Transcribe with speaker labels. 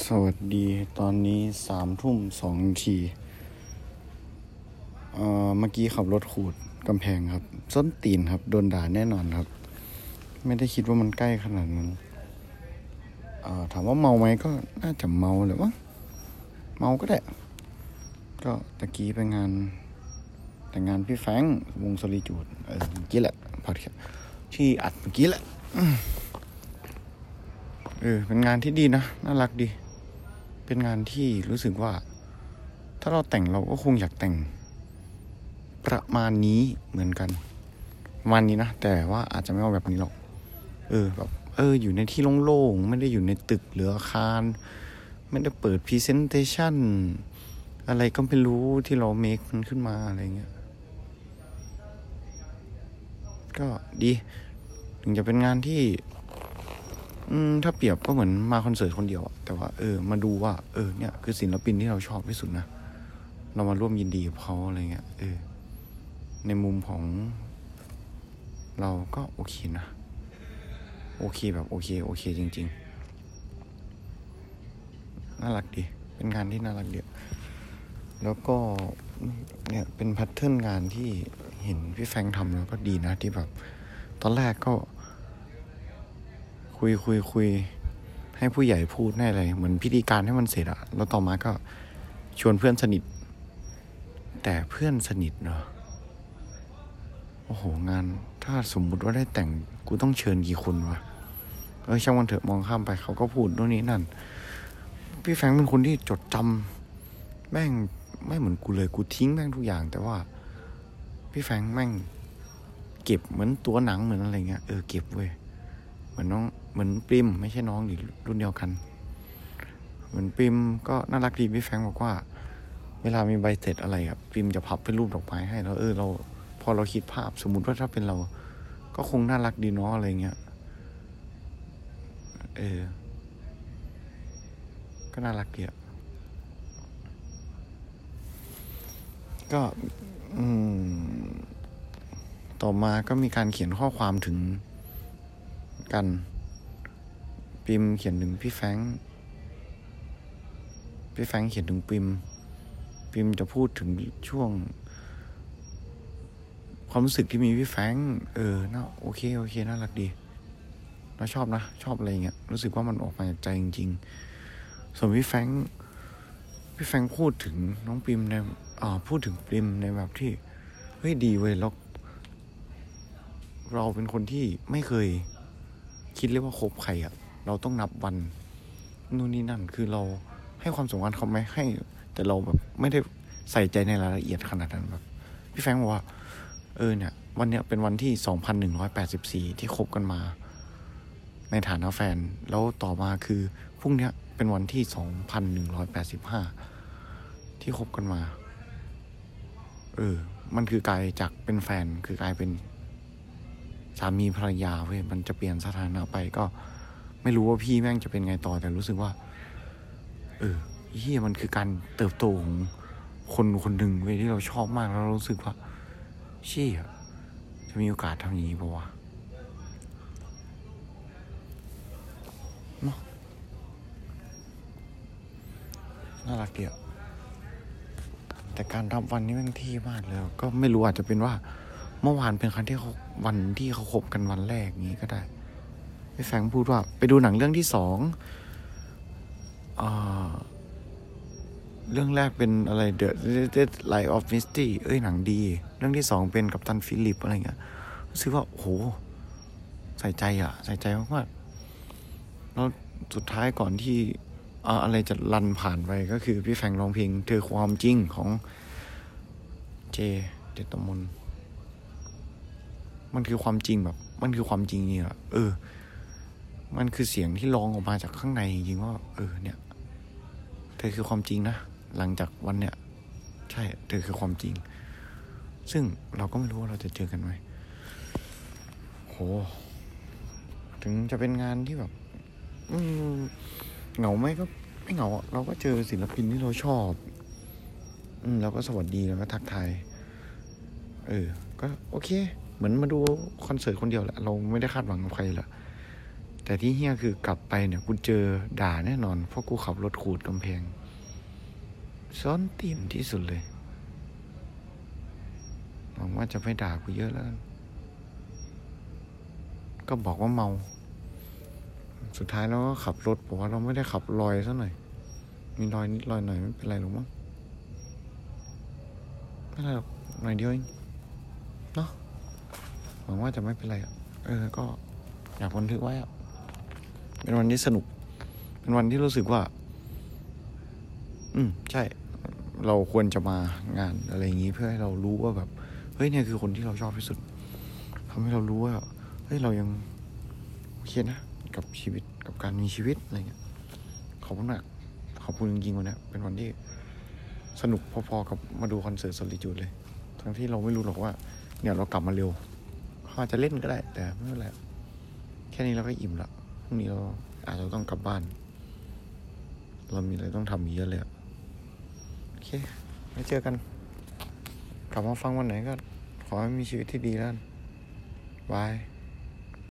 Speaker 1: สวัสดีตอนนี้สามทุ่มสองทีเอ่อเมื่อกี้ขับรถขูดกำแพงครับส้นตีนครับ โดนด่าแน่นอนครับ ไม่ได้คิดว่ามันใกล้ขนาดนั้นเอ่อถามว่าเมาไหมก็น่าจะเมาแหรือวะเมาก็ได้ ก็ตะกี้ไปงาน แต่งงานพี่แฟงวงสลีจูดเออเมื่อกี้แหละพอดแคสที่อัดเมื่อกี้แหละเออเป็นงานที่ดีนะ น่ารักดี เป็นงานที่รู้สึกว่า ถ้าเราแต่งเราก็คงอยากแต่งประมาณนี้เหมือนกันประมาณนี้นะ แต่ว่าอาจจะไม่เอาแบบนี้หรอก เออแบบเออ อยู่ในที่โล่งๆ ไม่ได้อยู่ในตึกหรืออาคาร ไม่ได้เปิด presentation อะไรก็ไม่รู้ที่เรา make มันขึ้นมาอะไรเงี้ย ก็ดี ถึงจะเป็นงานที่ ถ้าเปรียบก็เหมือนมาคอนเสิร์ตคนเดียวแต่ว่าเออมาดูว่า เออเนี่ยคือศิลปินที่เราชอบที่สุดนะเรามาร่วมยินดีกับเขาอะไรเงี้ยเออ ในมุมของ เราก็โอเคนะ โอเคแบบโอเค โอเคจริง ๆ น่ารักดี เป็นงานที่น่ารักเดียวแล้วก็เนี่ยเป็นแพทเทิร์นงานที่เห็นพี่แฟงทำแล้วก็ดีนะที่แบบ ตอนแรกก็ คุยคุยคุยให้ผู้ใหญ่พูดให้อะไร เหมือนพิธีการให้มันเสร็จอะแล้วต่อมาก็ชวนเพื่อนสนิท แต่เพื่อนสนิทเนาะโอ้โหงาน ถ้าสมมุติว่าได้แต่งกูต้องเชิญกี่คนวะเออช่างวันเถอะมองข้ามไปเขาก็พูดโน่นนี่นั่น พี่แฟงเป็นคนที่จดจำแม่งไม่เหมือนกูเลยกูทิ้งแม่งทุกอย่าง แต่ว่า พี่แฟงแม่ง เก็บเหมือนตัวหนังเหมือนอะไรเงี้ยเออเก็บเว้ย เหมือนน้องเหมือนปริมไม่ใช่น้องหรือรุ่นเดียวกัน เหมือนปริมก็น่ารักดีพี่แฟงบอกว่า เวลามีใบเสร็จอะไรอะปริมจะพับเป็นรูปดอกไม้ให้แล้วเออเรา พอเราคิดภาพสมมติว่าถ้าเป็นเรา ก็คงน่ารักดีเนาะอะไรเงี้ยเออ ก็น่ารักดีอะก็ อืม ต่อมาก็มีการเขียนข้อความถึง กันปิมเขียนถึงพี่แฟงพี่แฟงเขียนถึงปิม ปิมจะพูดถึงช่วง ความรู้สึกที่มีพี่แฟงเออน่าโอเค โอเค น่ารักดีเราชอบนะ ชอบอะไรเงี้ย รู้สึกว่ามันออกมาจากใจจริง ๆ ส่วนพี่แฟงพี่แฟงพูดถึงน้องปิมในอ่าพูดถึงปิมในแบบที่ เฮ้ยดีเว้ยแล้วเราเป็นคนที่ไม่เคย คิดเลยว่าคบใครอะ่เราต้องนับวันนู่นนี่นั่นคือเราให้ความสำคัญเขาไหมให้ แต่เราแบบไม่ได้ใส่ใจในรายละเอียดขนาดนั้นแบบพี่แฟงบอกว่า เออเนี่ย วันเนี้ยเป็นวันที่สองพันหนึ่งร้อยแปดสิบสี่ที่คบกันมา ในฐานะแฟน แล้วต่อมาคือพรุ่งเนี้ยเป็นวันที่สองพันหนึ่งร้อยแปดสิบห้าที่คบกันมา เออ มันคือกลายจากเป็นแฟนคือกลายเป็น สามีภรรยาเว้ยมันจะเปลี่ยนสถานะไปก็ ไม่รู้ว่าพี่แม่งจะเป็นไงต่อแต่รู้สึกว่า เออเฮียมันคือการเติบโตของคนคนหนึ่งเว้ยที่เราชอบมากแล้วเรารู้สึกว่าเชี่ยจะมีโอกาสทำอย่างนี้ปะวะน่ารักเดียวแต่การรับวันนี้แม่งที่มากเลย ก็ไม่รู้อาจจะเป็นว่า เมื่อวานเป็นครั้งที่เขา วันที่เขาคบกันวันแรกนี้ก็ได้พี่แฟงพูดว่า ไปดูหนังเรื่องที่สองอเรื่องแรกเป็นอะไร The The Light of Misty เอ้ยหนังดี เรื่องที่สองเป็นกับตันฟิลิปอะไรเงี้ยรู้สึกว่าโหใส่ใจอะ ใส่ใจมากๆแล้วสุดท้ายก่อนที่อะไรจะรันผ่านไปก็คือพี่แฟงร้องเพลงเธอความจริงของเจเดตมน มันคือความจริงแบบ มันคือความจริงนี่แหละเออ มันคือเสียงที่ร้องออกมาจากข้างในจริงว่า เออ เนี่ย เธอคือความจริงนะ หลังจากวันเนี้ยใช่ เธอคือความจริง ซึ่งเราก็ไม่รู้ว่าเราจะเจอกันไหมโห ถึงจะเป็นงานที่แบบ อืมเหงาไหมก็ไม่เหงาอะเราก็เจอศิลปินที่เราชอบ อืมเราก็สวัสดีแล้วก็ทักทาย เออ ก็โอเค เหมือนมาดูคอนเสิร์ตคนเดียวแหละ เราไม่ได้คาดหวังกับใครแหละแต่ที่เฮี้ยคือกลับไปเนี่ยกูเจอด่าแน่นอน เพราะกูขับรถขูดกำแพง ซ้อนตีนที่สุดเลย หวังว่าจะไม่ด่ากูเยอะแล้ว ก็บอกว่าเมา สุดท้ายเราก็ขับรถบอกว่าเราไม่ได้ขับลอยซะหน่อย มีรอยนิดรอยหน่อยไม่เป็นไรหรอกมั้งไม่เป็นไรหรอกหน่อยเดียวเอง หวังว่าจะไม่เป็นไรเออ ก็อยากบันทึกไว้เป็นวันที่สนุก เป็นวันที่รู้สึกว่า อืม ใช่ เราควรจะมางานอะไรอย่างนี้เพื่อให้เรารู้ว่าแบบ เฮ้ยเนี่ยคือคนที่เราชอบที่สุดทำให้เรารู้ว่า เฮ้ยเรายังโอเคนะ กับชีวิตกับการมีชีวิตอะไรเงี้ย ขอบคุณมาก ขอบคุณจริงๆวันนี้เป็นวันที่สนุกพอๆกับมาดูคอนเสิร์ต Solitude เลย ทั้งที่เราไม่รู้หรอกว่า เนี่ยเรากลับมาเร็ว เขาอาจจะเล่นก็ได้ แต่ไม่เป็นไรแค่นี้เราก็อิ่มละพรุ่งนี้เราอาจจะต้องกลับบ้าน เรามีอะไรต้องทำเยอะเลยโอเคไว้เจอกัน กลับมาฟังวันไหนก็ ขอให้มีชีวิตที่ดีแล้วบาย